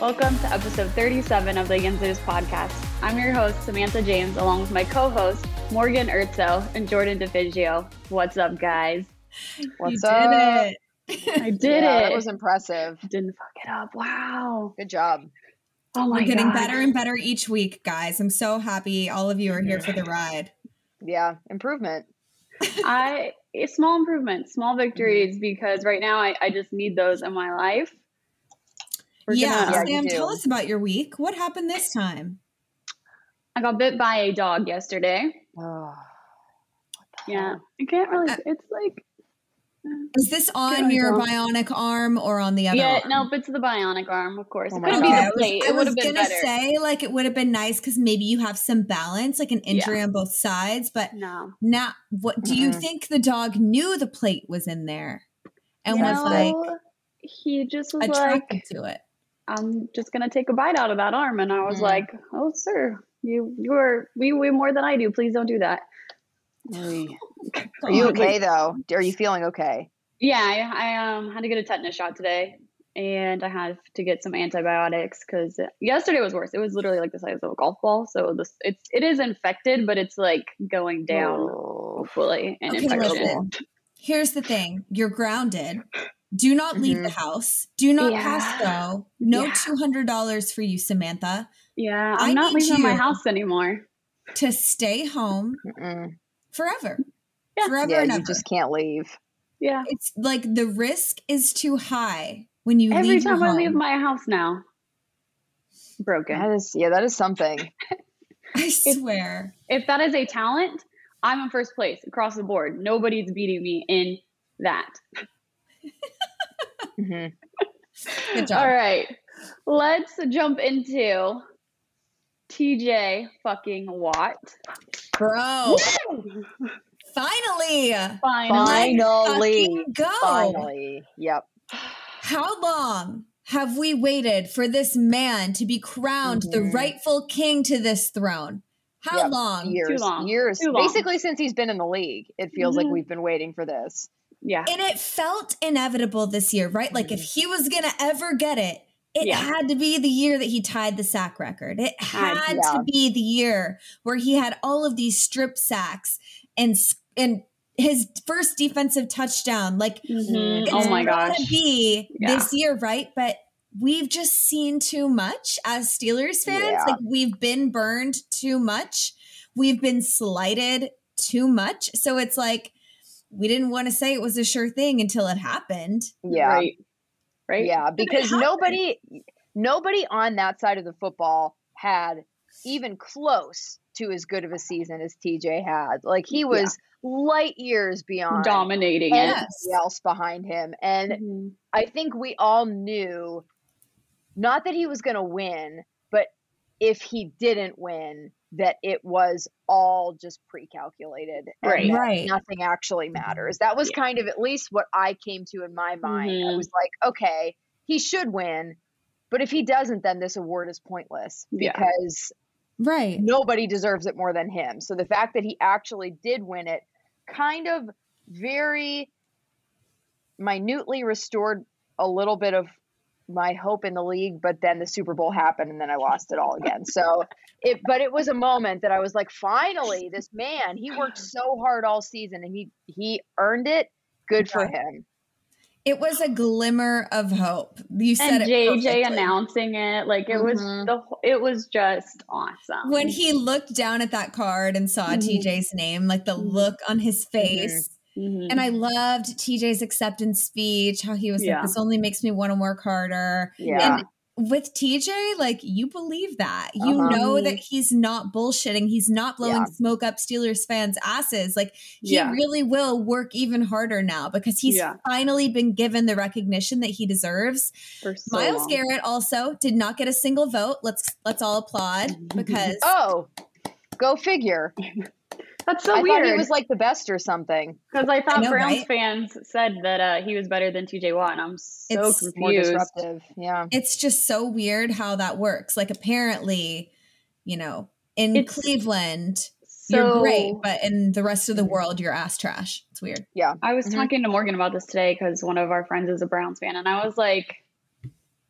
Welcome to episode 37 of the Yinzers podcast. I'm your host, Samantha James, along with my co host, Morgan Erzo and Jordan DeFigio. What's up, guys? What's you up? Did it. I did yeah, it. That was impressive. Didn't fuck it up. Wow. Good job. Oh my We're getting God. better and better each week, guys. I'm so happy all of you are here for the ride. Yeah, improvement. I small improvements, small mm-hmm. victories, because right now I, I just need those in my life. We're yeah, gonna- Yeah, Sam, tell us about your week. What happened this time? I got bit by a dog yesterday. Oh, Yeah. I can't really Uh, it's like Is this on your idea. bionic arm or on the other? Yeah, arm? nope, it's the bionic arm, of course. Oh it my couldn't God. be the plate. I It would was have been gonna better. say like it would have been nice because maybe you have some balance, like an injury on both sides. But no. now, what do you Mm-mm. think the dog knew the plate was in there and You was like he just was attracted like, to it? I'm just gonna take a bite out of that arm, and I was Mhm. like, "Oh, sir, you you are we weigh more than I do. Please don't do that." Are you okay though? Are you feeling okay? Yeah, I, I um had to get a tetanus shot today, and I have to get some antibiotics because yesterday was worse. It was literally like the size of a golf ball. So this it's it is infected, but it's like going down Oh. hopefully in Okay, infection. listen. Here's the thing: you're grounded. Do not leave the mm-hmm. house. Do not Yeah. pass go. No Yeah. two hundred dollars for you, Samantha. Yeah, I I'm not leaving my house anymore. To stay home Mm-mm. forever, Yeah. forever Yeah, and you just can't leave. Yeah, It's like the risk is too high when you every time I leave my house now, broken. That is yeah, that is something. I swear. if that is a talent, I'm in first place across the board. Nobody's beating me in that. Hmm Good job. All right, let's jump into TJ fucking Watt. Bro, finally. Finally, Finally, go. finally. Yep. How long have we waited for this man to be crowned the Mhm. rightful king to this throne? How Yep. long? Years, long. years. Too long. Basically, since he's been in the league, it feels like Mhm. we've been waiting for this. Yeah, And it felt inevitable this year, right? Like if he was going to ever get it, it Yeah. had to be the year that he tied the sack record. It Had- yeah. to be the year where he had all of these strip sacks and and his first defensive touchdown. Like Mhm. it's oh my gosh, be Yeah. this year, right? But we've just seen too much as Steelers fans. Like we've been burned too much. We've been slighted too much. So it's like we didn't want to say it was a sure thing until it happened. Yeah. right, right, Yeah, because nobody nobody on that side of the football had even close to as good of a season as TJ had. Like he was light years beyond dominating it. everybody Yes. else behind him. And Mhm. I think we all knew not that he was going to win, but if he didn't win, that it was all just pre-calculated and Right. Right. nothing actually matters. That was Yeah. kind of at least what I came to in my mind. I Mhm. was like, okay, he should win, but if he doesn't, then this award is pointless Yeah. because Right. nobody deserves it more than him. So the fact that he actually did win it kind of very minutely restored a little bit of my hope in the league, but then the Super Bowl happened and then I lost it all again. So it but it was a moment that I was like, finally, this man, he worked so hard all season and he he earned it. Good for him. It was a glimmer of hope. You said and it JJ perfectly. announcing it, like it was Mhm. the wh- it was just awesome. when he looked down at that card and saw Mhm. TJ's name, like the Mhm. look on his face. Mhm. And I loved TJ's acceptance speech, how he was Yeah. like, this only makes me want to work harder. Yeah. And with TJ, like you believe that. You Uh-huh. know that he's not bullshitting. He's not blowing Yeah. smoke up Steelers fans' asses. Like he Yeah. really will work even harder now because he's Yeah. finally been given the recognition that he deserves. So Myles long. Garrett also did not get a single vote. Let's let's all applaud because Oh, go figure. That's so I weird. thought he was like the best or something. because I thought know, Browns right? fans said that uh, he was better than TJ Watt, and I'm so It's More confused. disruptive. Yeah. it's just so weird how that works. Like apparently, you know, in It's Cleveland, So you're great, but in the rest of the world, you're ass trash. It's weird. Yeah. I was Mhm. talking to Morgan about this today because one of our friends is a Browns fan, and I was like,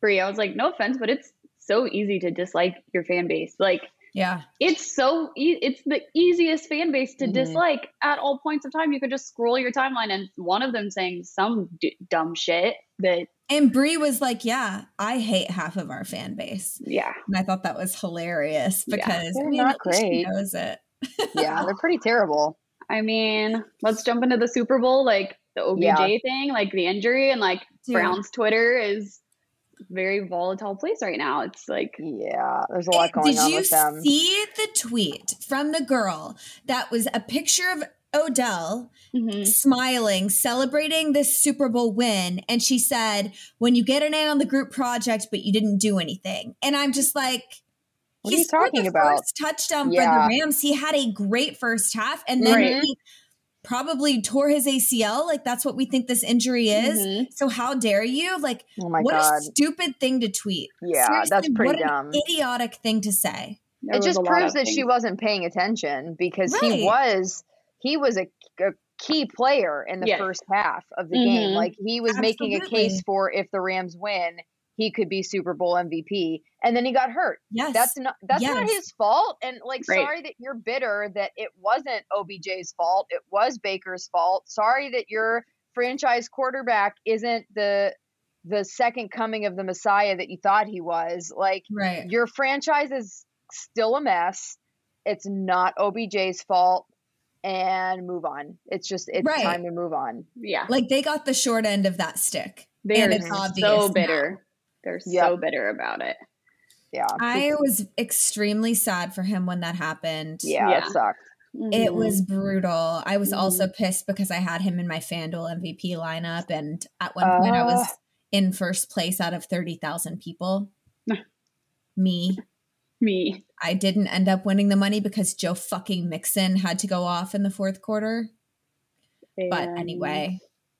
Brie, I was like, no offense, but it's so easy to dislike your fan base. Like, Yeah. it's so e- it's the easiest fan base to Mhm. dislike at all points of time. You could just scroll your timeline, and one of them saying some d- dumb shit that, And Brie was like, "Yeah, I hate half of our fan base," yeah, and I thought that was hilarious Yeah. because I mean, not at she great. knows it. Yeah. They're pretty terrible. I mean, let's jump into the Super Bowl, like the OBJ Yeah. thing, like the injury, and like Dude. Browns Twitter is very volatile place right now. It's like Yeah. There's a lot going Did on you with them. see the tweet from the girl that was a picture of Odell mhm. smiling, celebrating this Super Bowl win. And she said, When you get an A on the group project, but you didn't do anything. And I'm just like, What he are you talking the about? First touchdown Yeah. for the Rams. He had a great first half, and then Right. he probably tore his ACL. Like that's what we think this injury is. Mhm. So how dare you? Like, Oh my what God. a stupid thing to tweet. Yeah, Seriously, that's pretty what an dumb. idiotic thing to say. There it just proves of that she wasn't paying attention because Right. he was he was a, a key player in the Yes. first half of the game. Mhm. Like he was making a case for if the Rams win, he could be Super Bowl MVP, and then he got hurt. Yes. That's not that's not his fault. And like, Right. sorry that you're bitter that it wasn't OBJ's fault. It was Baker's fault. Sorry that your franchise quarterback isn't the the second coming of the Messiah that you thought he was. Like right. your franchise is still a mess. It's not OBJ's fault. And move on. It's just it's Right. time to move on. yeah, Like they got the short end of that stick. they're and it's obvious so now. bitter. They're Yep. so bitter about it. Yeah. I was extremely sad for him when that happened. yeah, Yeah. it sucked. It Mhm. was brutal. I was Mhm. also pissed because I had him in my FanDuel MVP lineup. And at one point, I was Uh. in first place out of 30,000 people. Me. me. I didn't end up winning the money because Joe fucking Mixon had to go off in the fourth quarter. But anyway,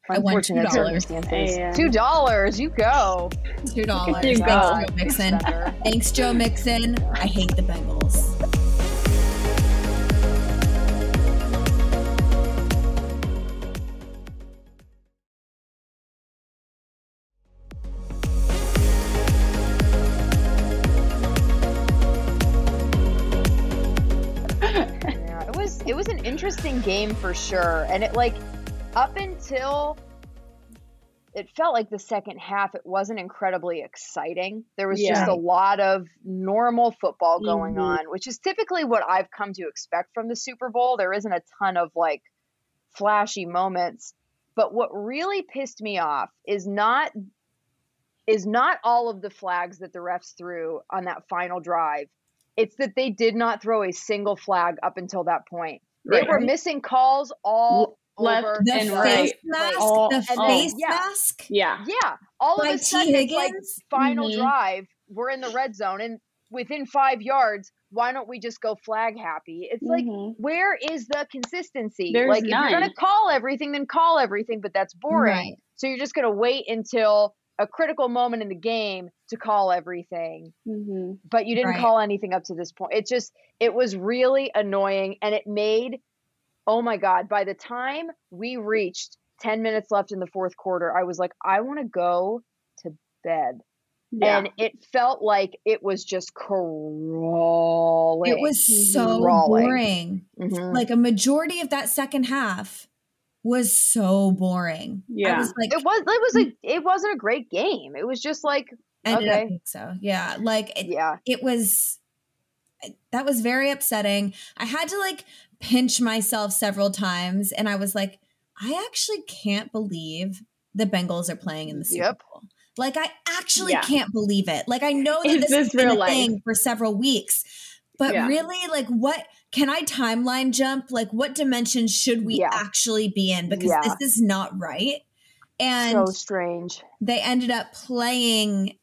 I won Unfortunate $2. circumstances. And- Two dollars. You go. two dollars. You Thanks, go. Joe Mixon. Thanks, Joe Mixon. I hate the Bengals. Yeah, it was it was an interesting game for sure, and it like up until it felt like the second half, it wasn't incredibly exciting. There was just a lot of normal football going Mhm. on, which is typically what I've come to expect from the Super Bowl. There isn't a ton of like flashy moments, but what really pissed me off is not is not all of the flags that the refs threw on that final drive. It's that they did not throw a single flag up until that point. They Right. were missing calls all Left over and the right. face mask. Oh, the and face yeah. mask. Yeah. Yeah, all of By a T. sudden, it's like Higgins. final Mhm. drive. We're in the red zone, and within five yards, why don't we just go flag happy? It's like, Mhm. where is the consistency? There's like, if you're gonna call everything, then call everything, but that's boring. Right. So you're just gonna wait until a critical moment in the game to call everything Mhm. but you didn't Right. call anything up to this point. It just it was really annoying and it made oh my god, by the time we reached 10 minutes left in the fourth quarter, I was like I want to go to bed. Yeah. And it felt like it was just crawling. It was so Crawling. boring. Mhm. Like a majority of that second half was so boring. I Yeah. was like, it was it was a it wasn't a great game. It was just like I didn't okay. so. Yeah. Like it, yeah. it was that was very upsetting. I had to like pinch myself several times and I was like, I actually can't believe the Bengals are playing in the Super Yep. Bowl. Like I actually Yeah. can't believe it. Like I know that Is this, this has been a life? thing for several weeks, but Yeah. really, like what can I timeline jump? Like what dimension should we Yeah. actually be in? Because this is not right. And so strange. they ended up playing,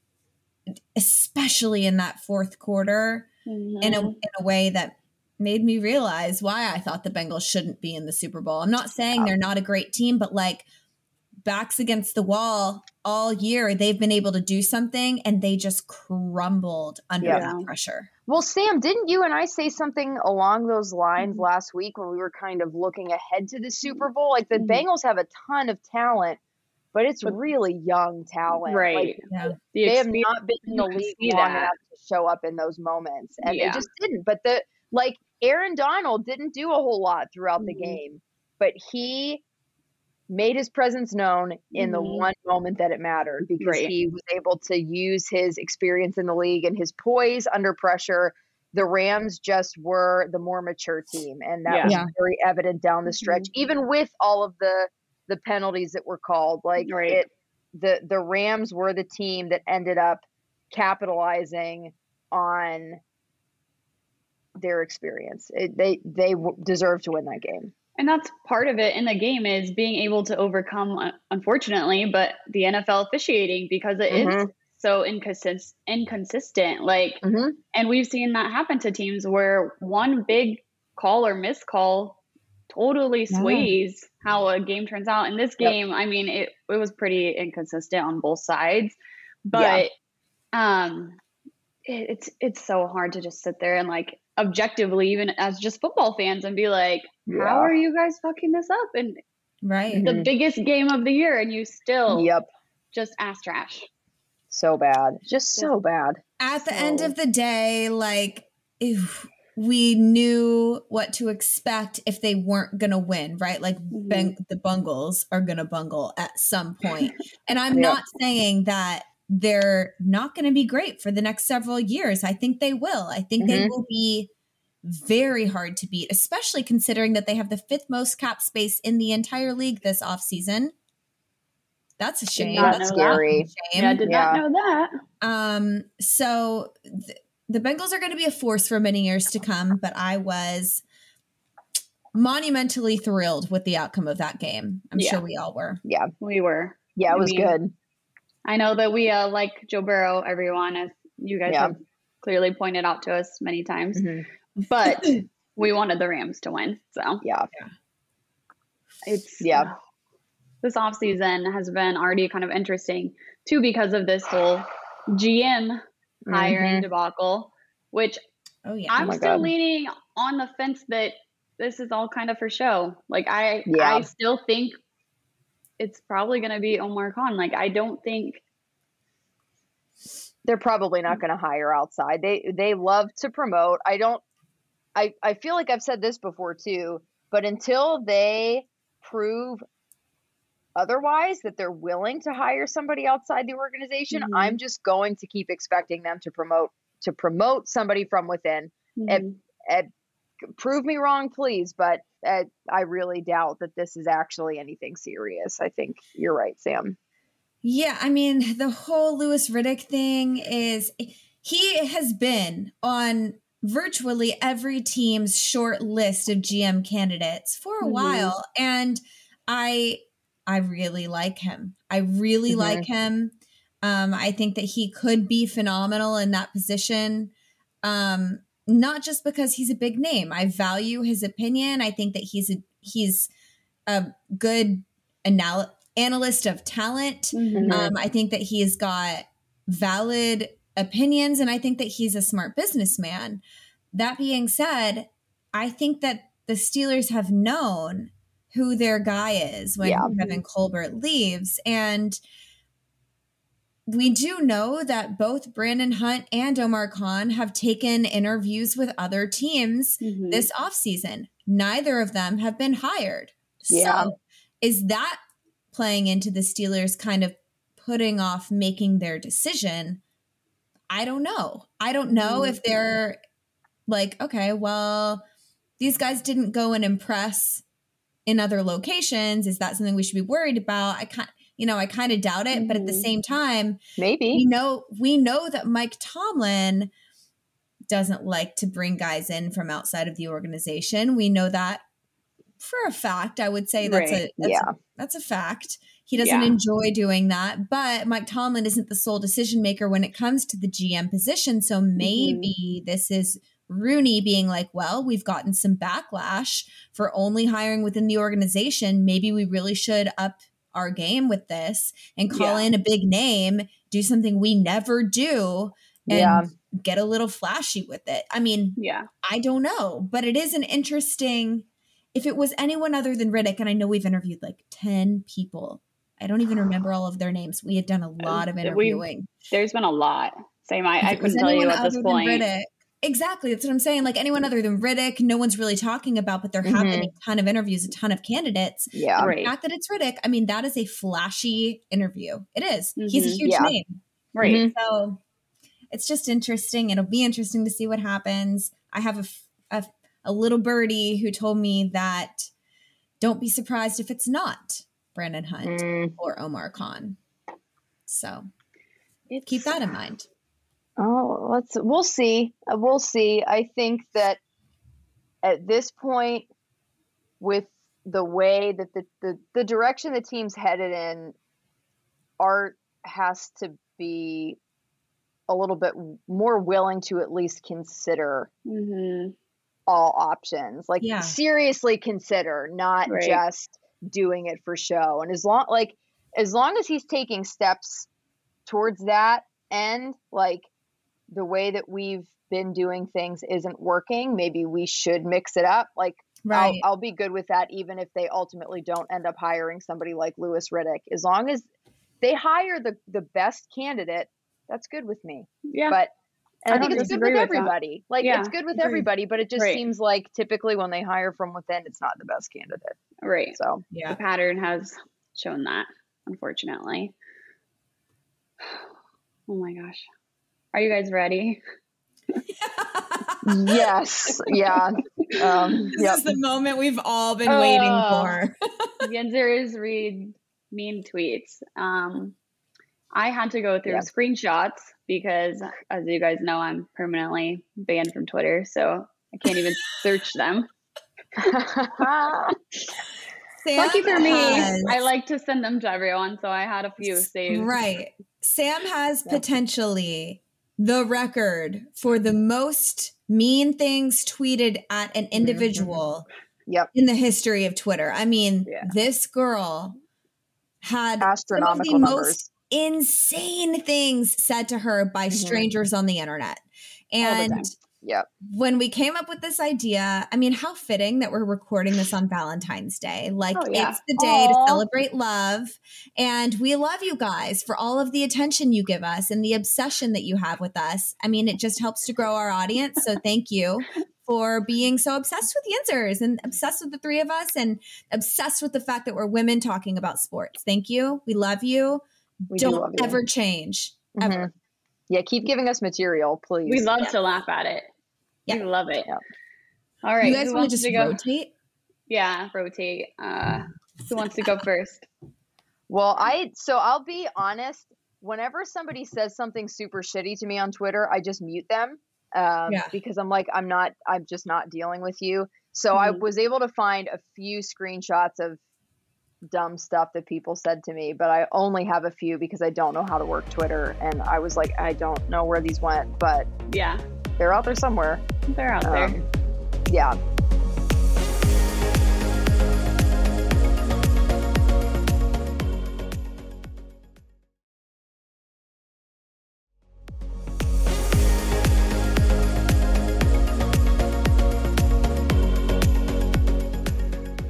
especially in that fourth quarter, in a Mhm. in a way that made me realize why I thought the Bengals shouldn't be in the Super Bowl. I'm not saying they're not a great team, but like backs against the wall all year, they've been able to do something and they just crumbled under Yeah. that pressure. Well, Sam, didn't you and I say something along those lines Mhm. last week when we were kind of looking ahead to the Super Bowl? Like the Mhm. Bengals have a ton of talent, but it's But- really young talent. Right. Like, Yeah. The they have not been in the league long that. enough to show up in those moments, and Yeah. they just didn't. But the like Aaron Donald didn't do a whole lot throughout the Mhm. game, but he made his presence known in the Mhm. one moment that it mattered because Right. he was able to use his experience in the league and his poise under pressure. The Rams just were the more mature team, and that Yeah. was Yeah. very evident down the stretch, even with all of the the penalties that were called. Like Right. it, the the Rams were the team that ended up capitalizing on their experience. It, they they w- deserve to win that game. And that's part of it in the game is being able to overcome, uh, unfortunately, but the NFL officiating because it is Mhm. so inconsist- inconsistent. Like, Mm-hmm. and we've seen that happen to teams where one big call or miscall totally Yeah. sways how a game turns out. In this Yep. game, I mean, it, it was pretty inconsistent on both sides, but um, it, it's it's so hard to just sit there and like objectively, even as just football fans, and be like, Yeah. how are you guys fucking this up? And Right. the Mhm. biggest game of the year, and you still Yep, just ass trash. so bad, just so bad. At the end of the day, like if we knew what to expect if they weren't gonna win, right? Like Mhm. bang, the Bungles are gonna bungle at some point. And I'm Yep. not saying that they're not gonna be great for the next several years. I think they will. I think they Mhm. will be very hard to beat, especially considering that they have the fifth most cap space in the entire league this offseason. That's a shame. not That's know that. scary. a shame. Yeah, I did not know that. Um, so th- the Bengals are going to be a force for many years to come, but I was monumentally thrilled with the outcome of that game. I'm Yeah. sure we all were. Yeah, We were. yeah, it was mean, good. I know that we uh, like Joe Burrow, everyone, as you guys Yeah. have clearly pointed out to us many times. Mhm. But we wanted the Rams to win. So Yeah, it's Yeah. This off season has been already kind of interesting too because of this whole GM hiring Mhm. debacle, which Oh yeah. I'm my still God. leaning on the fence that this is all kind of for show. Like I Yeah. I still think it's probably going to be Omar Khan. Like I don't think they're probably not going to hire outside. They they love to promote. I don't. I I feel like I've said this before too, but until they prove otherwise that they're willing to hire somebody outside the organization, Mhm. I'm just going to keep expecting them to promote to promote somebody from within. Mhm. And prove me wrong, please, but uh, I really doubt that this is actually anything serious. I think you're right, Sam. Yeah, I mean, the whole Louis Riddick thing is he has been on virtually every team's short list of GM candidates for a Mhm. while and I I really like him. I really Mhm. like him. Um I think that he could be phenomenal in that position. Um not just because he's a big name. I value his opinion. I think that he's a he's a good anal- analyst of talent. Mhm. Um, I think that he's got valid opinions and I think that he's a smart businessman. That being said, I think that the Steelers have known who their guy is when Yeah. Kevin Colbert leaves. And we do know that both Brandon Hunt and Omar Khan have taken interviews with other teams Mhm. this offseason. Neither of them have been hired. Yeah. So is that playing into the Steelers kind of putting off making their decision? I don't know. I don't know Mhm. if they're like, okay, well, these guys didn't go and impress in other locations. Is that something we should be worried about? I can't You know, I kind of doubt it, mm-hmm. but at the mm-hmm. same time, maybe we know we know that Mike Tomlin doesn't like to bring guys in from outside of the organization. We know that for a fact. I would say that's right. a that's, yeah. that's a fact. He doesn't yeah. enjoy doing that, but Mike Tomlin isn't the sole decision maker when it comes to the GM position. So mm-hmm. maybe mm-hmm. this is Rooney being like, well, we've gotten some backlash for only hiring within the organization. Maybe we really should up our game with this and call yeah. in a big name, do something we never do, and yeah. get a little flashy with it. I mean, yeah, I don't know, but it is an interesting. If it was anyone other than Riddick, and I know we've interviewed like 10 people I don't even remember all of their names. We had done a uh, lot of interviewing. we there's been a lot. Same. I, I couldn't tell you at this point. Riddick, exactly. That's what I'm saying. Like anyone other than Riddick, no one's really talking about, but there mm-hmm. have been mm-hmm. a ton of interviews, a ton of candidates. Yeah. right. The fact that it's Riddick, I mean, that is a flashy interview. It is. Mm-hmm. He's a mm-hmm. huge yeah. name. Right. Mm-hmm. So it's just interesting. It'll be interesting to see what happens. I have a, a, a little birdie who told me that don't be surprised if it's not Brandon Hunt mm. or Omar Khan. So it's, keep that in mind. Oh, let's we'll see. Uh, we'll see. I think that at this point, with the way that the, the, the direction the team's headed in, Art has to be a little bit more willing to at least consider mm-hmm. all options. Like yeah. seriously consider, not right. just doing it for show. And as long like as long as he's taking steps towards that end, like the way that we've been doing things isn't working, maybe we should mix it up. Like right. I'll, I'll be good with that, even if they ultimately don't end up hiring somebody like Louis Riddick. As long as they hire the the best candidate, that's good with me. Yeah. But and I, I think it's good with, with everybody. That. Like yeah, it's good with everybody, but it just right. seems like typically when they hire from within, it's not the best candidate. Right. So yeah, the pattern has shown that, unfortunately. Oh my gosh, are you guys ready? yes. Yeah. Um, this yep. is the moment we've all been waiting for. Yinzers read mean tweets. Um, I had to go through yeah. screenshots because, as you guys know, I'm permanently banned from Twitter, so I can't even search them. Lucky for me, I like to send them to everyone, so I had a few saved. Right. Sam has yep. potentially the record for the most mean things tweeted at an mm-hmm. individual yep. in the history of Twitter. I mean, yeah. this girl had astronomical numbers. most insane things said to her by mm-hmm. strangers on the internet. And Yep. When we came up with this idea, I mean, how fitting that we're recording this on Valentine's Day. Like, oh, yeah. it's the day Aww. to celebrate love. And we love you guys for all of the attention you give us and the obsession that you have with us. I mean, it just helps to grow our audience. So, thank you for being so obsessed with Yinzers and obsessed with the three of us and obsessed with the fact that we're women talking about sports. Thank you. We love you. We Don't do ever you. change. Mm-hmm. Ever. Yeah, keep giving us material, please. We love yeah. to laugh at it. Yeah. We love it. Yeah. All right. You guys want to just rotate? Yeah, rotate. Uh, who wants to go first? Well, I so I'll be honest. Whenever somebody says something super shitty to me on Twitter, I just mute them um, yeah. because I'm like, I'm not, I'm just not dealing with you. So mm-hmm. I was able to find a few screenshots of dumb stuff that people said to me, but I only have a few because I don't know how to work Twitter. And I was like, I don't know where these went, but yeah, they're out there somewhere. They're out um, there. Yeah.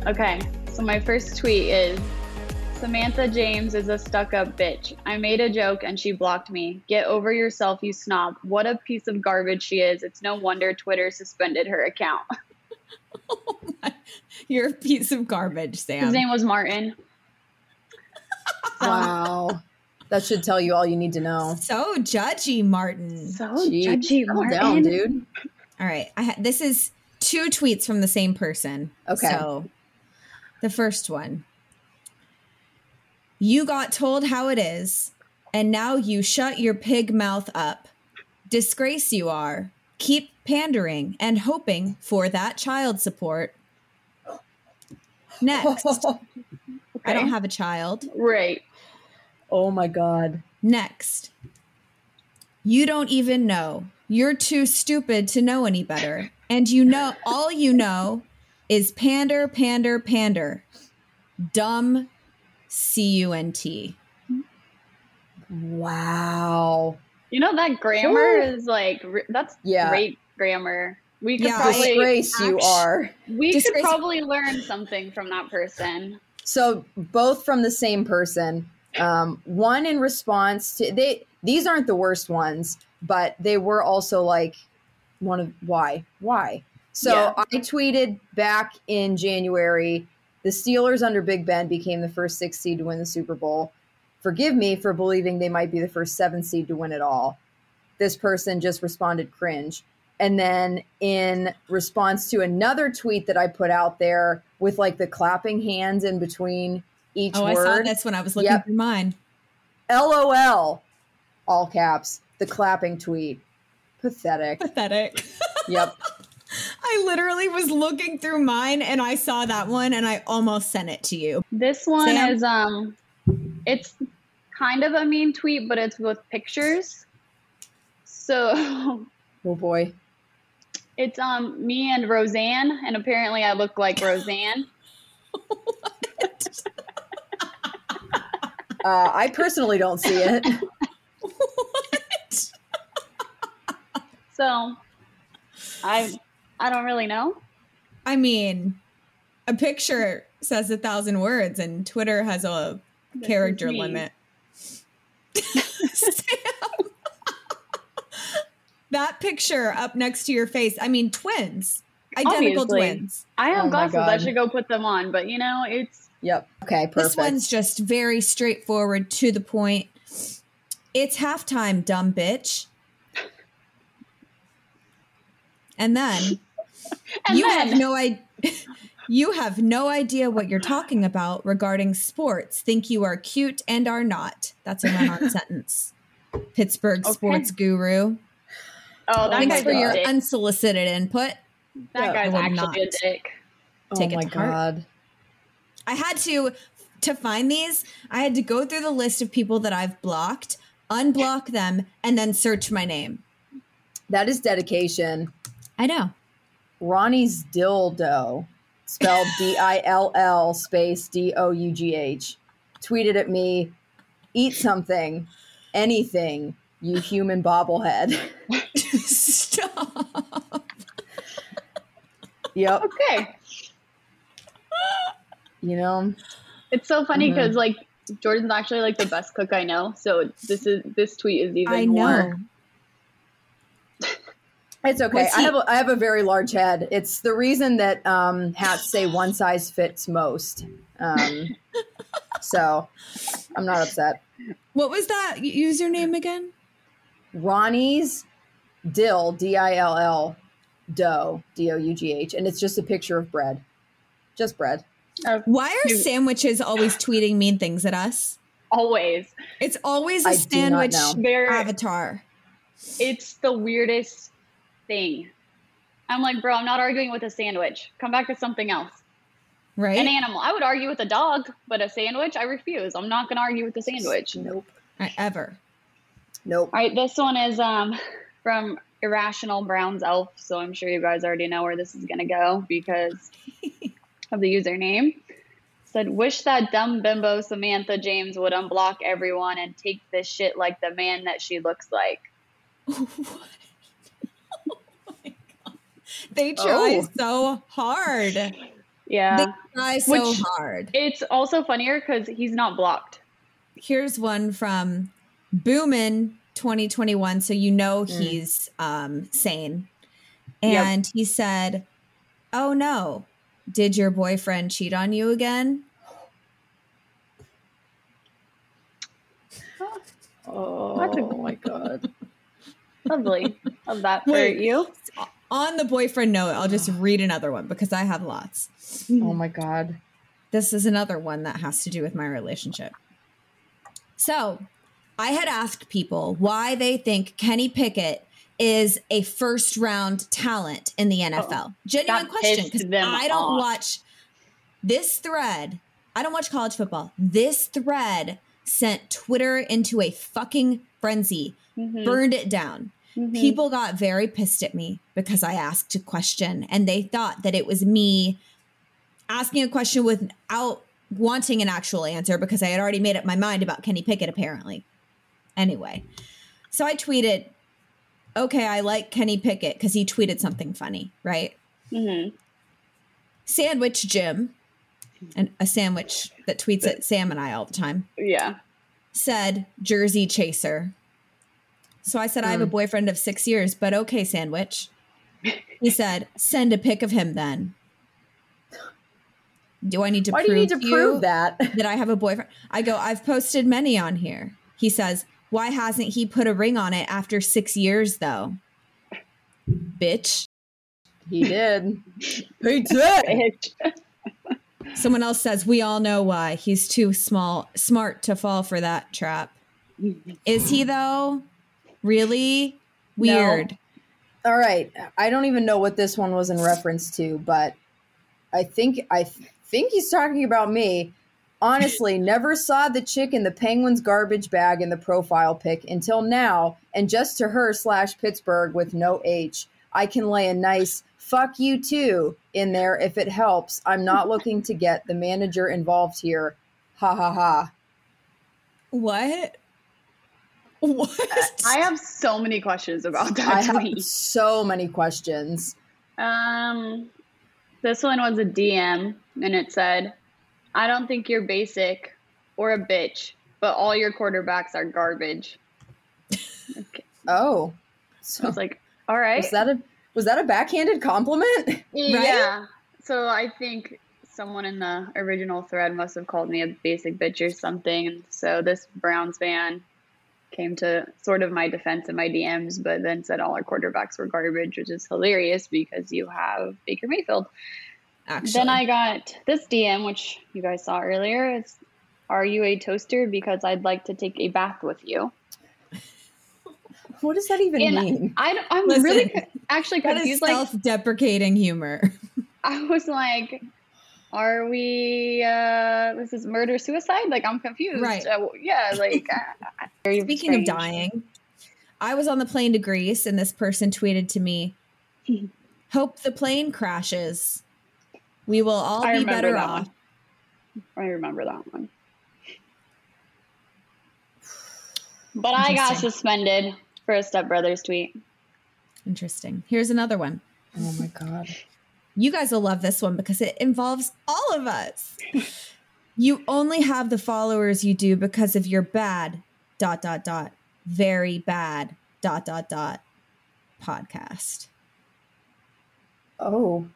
Okay, so my first tweet is Samantha James is a stuck up bitch. I made a joke and she blocked me. Get over yourself, you snob. What a piece of garbage she is. It's no wonder Twitter suspended her account. oh You're a piece of garbage, Sam. His name was Martin. wow. That should tell you all you need to know. So judgy, Martin. So Jeez. judgy, Martin. down, dude. All right. I ha- this is two tweets from the same person. Okay. So the first one You got told how it is, and now you shut your pig mouth up. Disgrace you are. Keep pandering and hoping for that child support. Next. I don't have a child. Right. oh my god. Next. You don't even know. You're too stupid to know any better. And you know, all you know is pander, pander, pander. Dumb C U N T. Wow. You know that grammar is like that's Yeah. great grammar. We could Yeah, probably Disgrace you are. we disgrace- could probably learn something from that person. So both from the same person. Um, one in response to they these aren't the worst ones, but they were also like one of why? Why? So Yeah. I tweeted back in January, the Steelers under Big Ben became the first six seed to win the Super Bowl. Forgive me for believing they might be the first seven seed to win it all. This person just responded cringe. And then in response to another tweet that I put out there with like the clapping hands in between each Oh, I saw word, this when I was looking Yep. through mine. LOL, all caps, the clapping tweet. Pathetic. Pathetic. Yep. I literally was looking through mine and I saw that one and I almost sent it to you. This one Sam? is um it's kind of a mean tweet, but it's with pictures. So Oh boy. it's um me and Roseanne, and apparently I look like Roseanne. Uh, I personally don't see it. what? So I I don't really know. I mean, a picture says a thousand words and Twitter has a This character limit. That picture up next to your face. I mean, twins. Identical Obviously. twins. I have Oh glasses. I should go put them on, but you know, it's Yep. Okay, perfect. This one's just very straightforward, to the point. It's halftime, dumb bitch. And then and you then have no idea. You have no idea what you're talking about regarding sports. Think you are cute and are not. That's a run-on sentence. Pittsburgh Okay. sports guru. oh that Thanks guy's for your dick. unsolicited input. that Yeah, guy's I would actually a not. dick. oh take it oh my to heart. god. I had to to find these. I had to go through the list of people that I've blocked, unblock them, and then search my name. That is dedication. I know. Ronnie's dildo, spelled D I L L space D O U G H, tweeted at me, "Eat something, anything, you human bobblehead." Stop. yep. Okay. You know. It's so funny mm-hmm. because like Jordan's actually like the best cook I know. So this is this tweet is even I more. Know. It's okay. Was I have a, I have a very large head. It's the reason that um, hats say one size fits most. Um, so I'm not upset. What was that username again? Ronnie's dill D I L L dough D O U G H, and it's just a picture of bread, just bread. Uh, Why are You- sandwiches always tweeting mean things at us? always. It's always a I sandwich avatar. it's the weirdest thing. I'm like, bro, I'm not arguing with a sandwich. Come back to something else. Right? An animal. I would argue with a dog, but a sandwich, I refuse. I'm not gonna argue with a sandwich. Nope. Uh, Ever. Nope. All right, this one is um from Irrational Brown's Elf, so I'm sure you guys already know where this is gonna go because of the username. Said, wish that dumb bimbo Samantha James would unblock everyone and take this shit like the man that she looks like. They try Oh. so hard. Yeah. They Yeah. try so Which- hard. It's also funnier because he's not blocked. Here's one from Boomin 2021, so you know Mm. he's um, sane. Yep. And he said, "Oh no, did your boyfriend cheat on you again?" Oh, That's a- my god. Lovely. Love that for Wait. you. On the boyfriend note, I'll just read another one because I have lots. Oh my god. This is another one that has to do with my relationship. So I had asked people why they think Kenny Pickett is a first round talent in the NFL. Genuine question because I don't off. watch this thread. I don't watch college football. This thread sent Twitter into a fucking frenzy, Mhm. burned it down. Mhm. People got very pissed at me because I asked a question and they thought that it was me asking a question without wanting an actual answer because I had already made up my mind about Kenny Pickett, apparently. Anyway, so I tweeted, okay, I like Kenny Pickett because he tweeted something funny, right? Mhm. Sandwich Jim, and a sandwich that tweets at Sam and I all the time, Yeah. said Jersey Chaser. So I said, I have a Hmm. boyfriend of six years, but okay, Sandwich. He said, send a pic of him then. Do I need to Why do you need to prove that? that I have a boyfriend? I go, I've posted many on here. He says, why hasn't he put a ring on it after six years though? Bitch. He did. he did. Someone else says, we all know why. He's too small, smart to fall for that trap. Is he though? Really? Weird. All right. I don't even know what this one was in reference to, but I think I th- think he's talking about me. Honestly, never saw the chick in the Penguins garbage bag in the profile pic until now, and just to her slash Pittsburgh with no H. I can lay a nice fuck you too in there if it helps. I'm not looking to get the manager involved here. Ha ha ha. What? What? I have so many questions about that. I that have so many questions. Um, this one was a DM, and it said, "I don't think you're basic or a bitch, but all your quarterbacks are garbage." Oh. I So was like, "All right, was that a was that a backhanded compliment? yeah." So I think someone in the original thread must have called me a basic bitch or something, so this Browns fan came to sort of my defense in my DMs, but then said all our quarterbacks were garbage, which is hilarious because you have Baker Mayfield. Actually, Then I got this DM, which you guys saw earlier. It's, are you a toaster? Because I'd like to take a bath with you. What does that even And mean? I, I'm Listen, really actually that is confused. Like, self-deprecating humor. I was like, are we, uh, this is murder suicide? Like, I'm confused. Right. Uh, yeah, like, uh, very Speaking strange. of dying, I was on the plane to Greece, and this person tweeted to me, "Hope the plane crashes. We will all I be better off." one. I remember that one. But I got suspended for a stepbrother's tweet. Interesting. Here's another one. Oh my god. You guys will love this one because it involves all of us. you only have the followers you do because of your bad dot dot dot very bad dot dot dot podcast. Oh.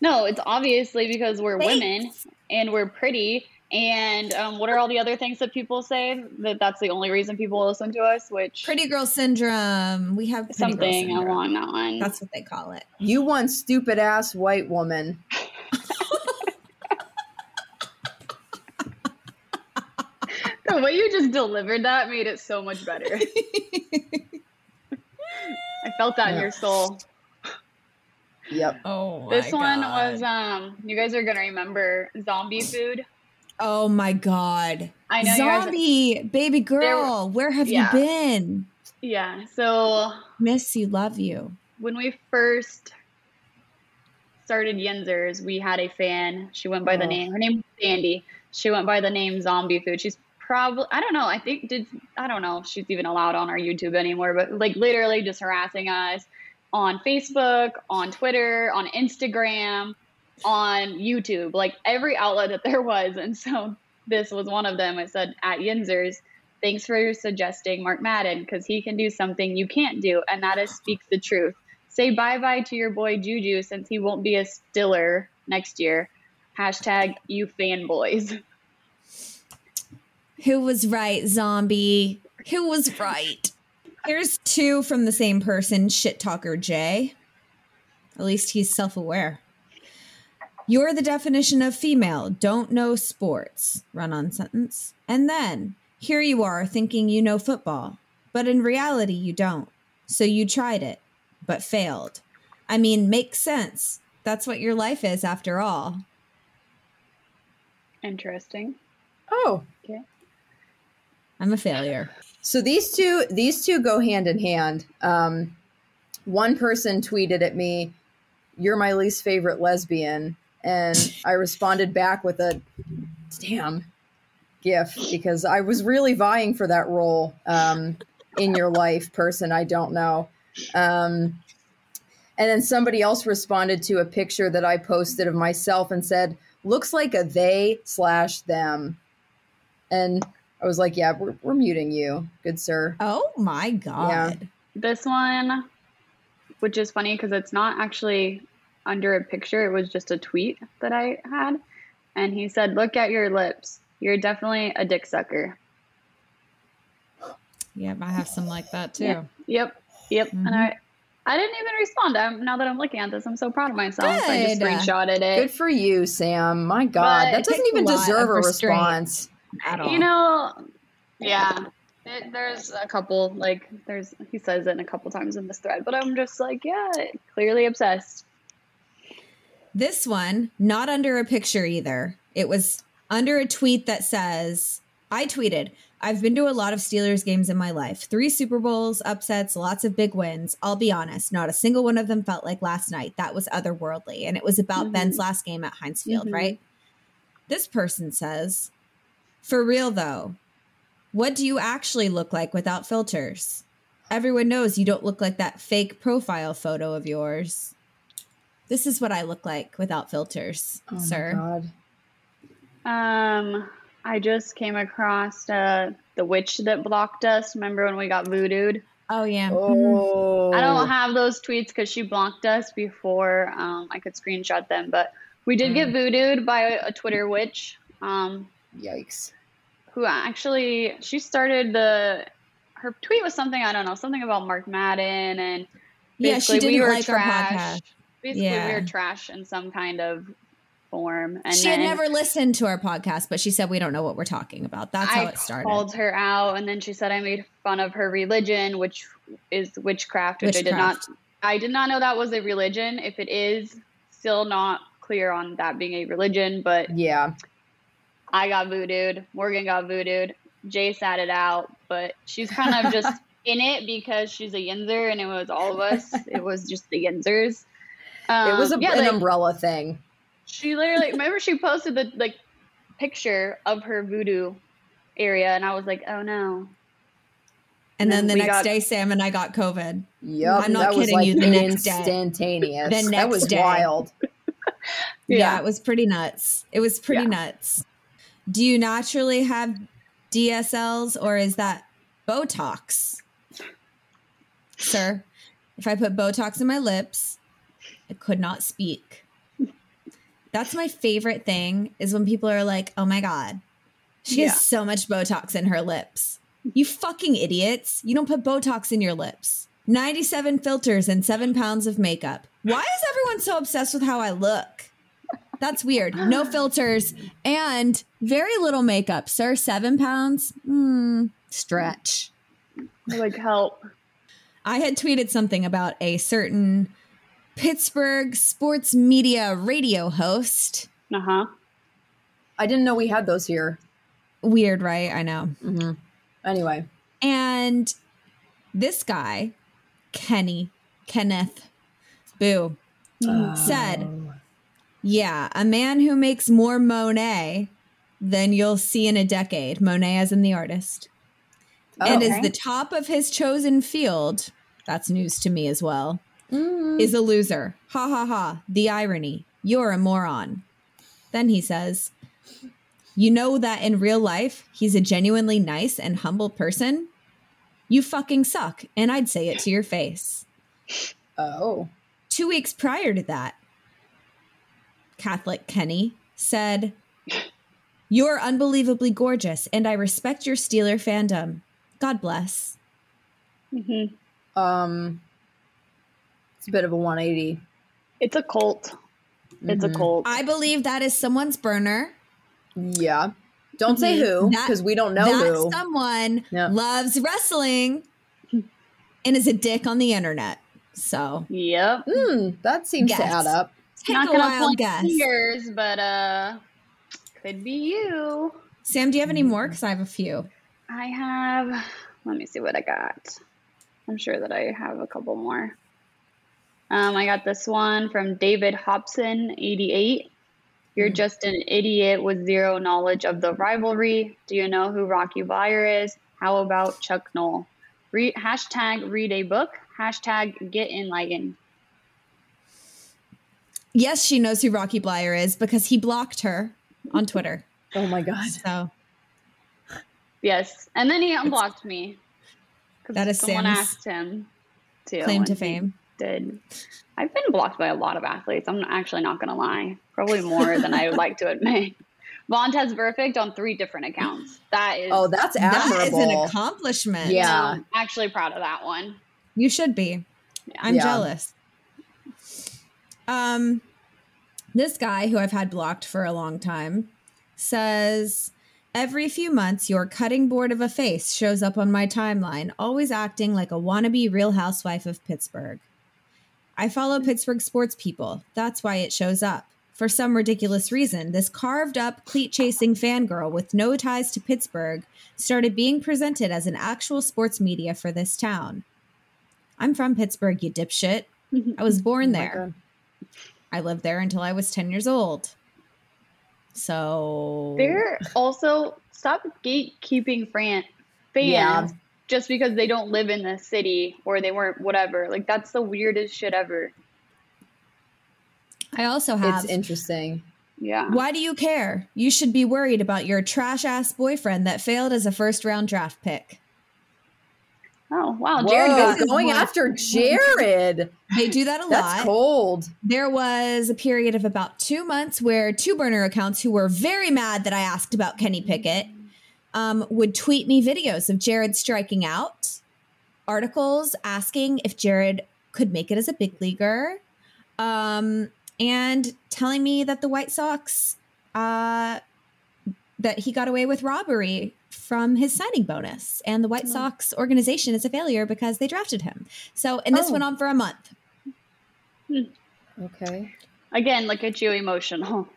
No, it's obviously because we're Thanks. women and we're pretty. And um, what are all the other things that people say? That that's the only reason people listen to us, which Pretty girl syndrome. We have pretty girl something syndrome. along that line. That's what they call it. You one stupid ass white woman. the way you just delivered that made it so much better. I felt that in your soul. Yep. Oh, This one was um you guys are gonna remember zombie food. Oh my god. I know you guys Zombie, baby girl, where have yeah. you been? Yeah. So Miss you, love you. when we first started Yinzers, we had a fan. She went by the Oh. name. Her name was Sandy. She went by the name Zombie Food. She's probably I don't know. I think did I don't know if she's even allowed on our YouTube anymore. But like literally just harassing us on Facebook, on Twitter, on Instagram, on YouTube, like every outlet that there was. And so this was one of them. I said at Yinzers, Thanks for suggesting Mark Madden because he can do something you can't do, and that is speak the truth. Say bye bye to your boy Juju since he won't be a Stiller next year. Hashtag you fanboys. Who was right, zombie? Who was right? Here's two from the same person, shit talker Jay. At least he's self aware. You're the definition of female, don't know sports. Run on sentence. And then, Here you are thinking you know football, but in reality, you don't. So you tried it, but failed. I mean, makes sense. That's what your life is after all. Interesting. Oh, Okay. I'm a failure. So these two these two go hand in hand. Um, one person tweeted at me, "You're my least favorite lesbian," and I responded back with a "damn" gif because I was really vying for that role um, in your life, person I don't know. Um, and then somebody else responded to a picture that I posted of myself and said, "Looks like a they slash them," and I was like, "Yeah, we're, we're muting you, good sir." Oh my God. Yeah. This one, which is funny because it's not actually under a picture, it was just a tweet that I had. And he said, Look at your lips. You're definitely a dick sucker. Yep, I have some like that too. Yeah. Yep. Yep. Mhm. And I I didn't even respond. I'm, now that I'm looking at this, I'm so proud of myself. I just Good. screenshotted Good for you, Sam. My God, But that doesn't even a deserve a response. At all. You know, yeah. It, there's a couple like there's he says it a couple times in this thread, but I'm just like, yeah, clearly obsessed. This one, not under a picture either. It was under a tweet that says, I tweeted, I've been to a lot of Steelers games in my life. Three Super Bowls, upsets, lots of big wins. I'll be honest, not a single one of them felt like last night. That was otherworldly. And it was about Mhm. Ben's last game at Heinz Field, Mhm. right? This person says, For real though, what do you actually look like without filters? Everyone knows you don't look like that fake profile photo of yours. This is what I look like without filters, Oh sir. my God. Um, I just came across uh, the witch that blocked us. Remember when we got voodooed? Oh yeah. Oh, I don't have those tweets because she blocked us before um, I could screenshot them. But we did get voodooed by a, a Twitter witch um, Yikes. who actually she started the her tweet was something I don't know something about Mark Madden and yeah, she basically didn't we were like our podcast. Basically, Yeah. we were trash in some kind of form. And she then had never listened to our podcast, but she said we don't know what we're talking about. That's how it started. called her out, and then she said I made fun of her religion, which is witchcraft, which I did not. I did not know that was a religion. If it is, still not clear on that being a religion. But Yeah. I got voodooed. Morgan got voodooed. Jay sat it out, but she's kind of just in it because she's a Yinzer, and it was all of us. it was just the Yinzers. Um, it was a, yeah, an like, umbrella thing. she literally remember she posted the like picture of her voodoo area, and I was like, oh no. and then then the next got- day, Sam and I got COVID. Yep. I'm not that was kidding like you, the next day. instantaneous. The that next was day. wild. Yeah. it was pretty nuts. It was pretty Yeah. nuts. Do you naturally have DSLs or is that Botox? Sir, if I put Botox in my lips, I could not speak. That's my favorite thing is when people are like, oh my God, she Yeah. has so much Botox in her lips. You fucking idiots. You don't put Botox in your lips. 97 filters and seven pounds of makeup. Why is everyone so obsessed with how I look? That's weird. No filters and very little makeup. Sir, seven pounds? Hmm, stretch. like help. I had tweeted something about a certain Pittsburgh sports media radio host. Uh huh. I didn't know we had those here. Weird, right? I know. hmm Anyway. And this guy, Kenny, Kenneth, boo, said, Yeah, a man who makes more Monet than you'll see in a decade. Monet as in the artist. and okay. is the top of his chosen field. That's news to me as well. Mm. Is a loser. Ha ha ha. The irony. You're a moron. Then he says, You know that in real life, he's a genuinely nice and humble person? You fucking suck. And I'd say it to your face. oh. Two weeks prior to that, Catholic Kenny said, You're unbelievably gorgeous, and I respect your Steeler fandom. God bless. hmm Um. It's a bit of a 180. It's a cult. It's a Mhm. cult. I believe that is someone's burner. Yeah. Don't say who because we don't know that who. someone Yeah. loves wrestling and is a dick on the internet. So Yep. Hmm, that seems to add up. take Not gonna wild point guess. fingers, but uh, could be you. Sam, do you have any more? Because I have a few. I have. Let me see what I got. I'm sure that I have a couple more. Um, I got this one from David Hobson, 88. You're just an idiot with zero knowledge of the rivalry. Do you know who Rocky Bleier is? How about Chuck Noll? Read, hashtag read a book. Hashtag get enlightened. Yes, she knows who Rocky Bleier is because he blocked her on Twitter. Oh my god. So Yes, and then he unblocked me. 'Cause That is someone Sam's asked him to. claim to and he fame. Did I've been blocked by a lot of athletes. I'm actually not going to lie. Probably more than I would like to admit. Vontaze Burfict on three different accounts. That is. Oh, that's That admirable. is an accomplishment. Yeah. I'm actually proud of that one. You should be. Yeah. I'm Yeah. jealous. Um, this guy who I've had blocked for a long time says every few months your cutting board of a face shows up on my timeline, always acting like a wannabe Real Housewife of Pittsburgh. I follow Pittsburgh sports people. That's why it shows up. For some ridiculous reason, this carved up, cleat chasing fangirl with no ties to Pittsburgh started being presented as an actual sports media for this town. I'm from Pittsburgh, you dipshit. I was oh born Oh there. God. I lived there until I was 10 years old. So They're also stop gatekeeping fran- fans Yeah. Just because they don't live in the city or they weren't whatever. Like that's the weirdest shit ever. I also have It's interesting. Yeah. Why do you care? You should be worried about your trash ass boyfriend that failed as a first round draft pick. Oh wow, Whoa, Jared goes. going one. after Jared. They do that a That's lot. cold. There was a period of about two months where two burner accounts who were very mad that I asked about Kenny Pickett um, would tweet me videos of Jared striking out, articles asking if Jared could make it as a big leaguer, um, and telling me that the White Sox uh, that he got away with robbery from his signing bonus, and the White Sox organization is a failure because they drafted him. So, and this Oh. went on for a month. Okay. Again, look at you emotional.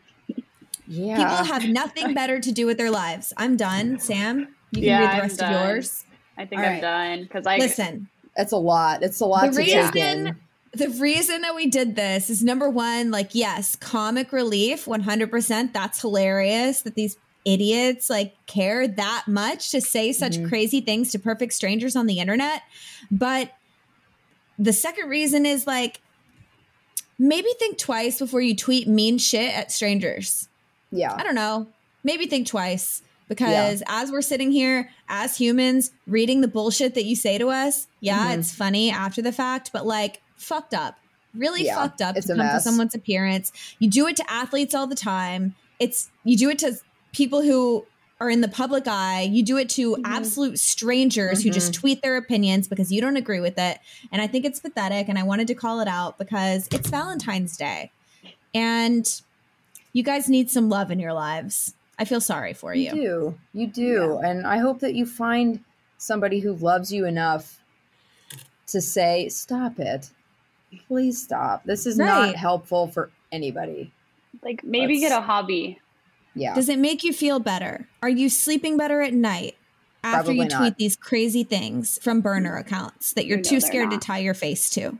Yeah. People have nothing better to do with their lives. I'm done. Sam, you can Yeah, read the I'm rest done. of yours. I think All I'm right. done because I Listen, It's a lot. It's a lot The to take reason- in. the reason that we did this is number one, like, yes, comic relief, 100%. That's hilarious that these idiots like care that much to say such Mhm. crazy things to perfect strangers on the internet. But the second reason is like, maybe think twice before you tweet mean shit at strangers. Yeah. I don't know. Maybe think twice because as we're sitting here as humans reading the bullshit that you say to us, yeah, Mhm. it's funny after the fact, but like fucked up. Really Yeah, fucked up it's to a come mess. someone's appearance. You do it to athletes all the time. It's you do it to people who are in the public eye. You do it to absolute strangers who just tweet their opinions because you don't agree with it. And I think it's pathetic and I wanted to call it out because it's Valentine's Day. And you guys need some love in your lives. I feel sorry for You you. do. You do. And I hope that you find somebody who loves you enough to say, stop it. Please stop. This is not helpful for anybody. like maybe Let's- get a hobby. Yeah. Does it make you feel better? Are you sleeping better at night after Probably you not. tweet these crazy things from burner accounts that you're You too they're scared to tie your face to?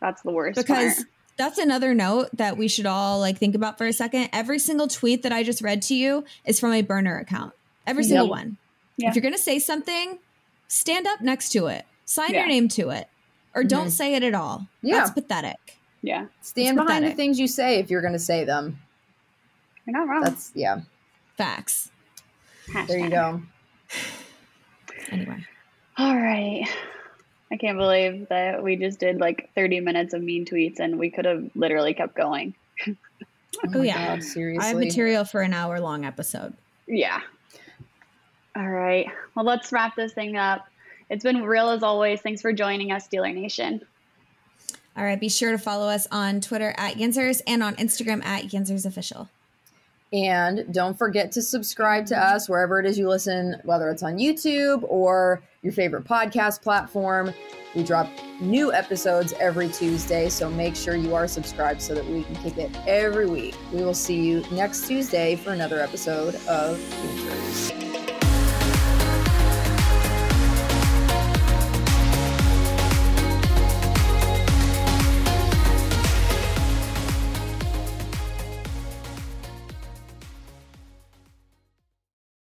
That's the worst. Because part. That's another note that we should all like think about for a second. Every single tweet that I just read to you is from a burner account. Every single Yep. one. Yeah. If you're going to say something, stand up next to it. Sign Yeah. your name to it. Or don't say it at all. Mm-hmm. Yeah. That's pathetic. yeah, Stand It's behind the things you say if you're going to say them. you're not wrong. That's, yeah. Facts. There you go. Anyway. All right. I can't believe that we just did like 30 minutes of mean tweets and we could have literally kept going. Oh, Oh, yeah. God, seriously. I have material for an hour long episode. Yeah. All right. Well, let's wrap this thing up. It's been real as always. Thanks for joining us, Steeler Nation. All right. Be sure to follow us on Twitter at Yinzers and on Instagram at Yinzers Official. And don't forget to subscribe to us wherever it is you listen, whether it's on YouTube or your favorite podcast platform. We drop new episodes every Tuesday, so make sure you are subscribed so that we can kick it every week. We will see you next Tuesday for another episode of Futures.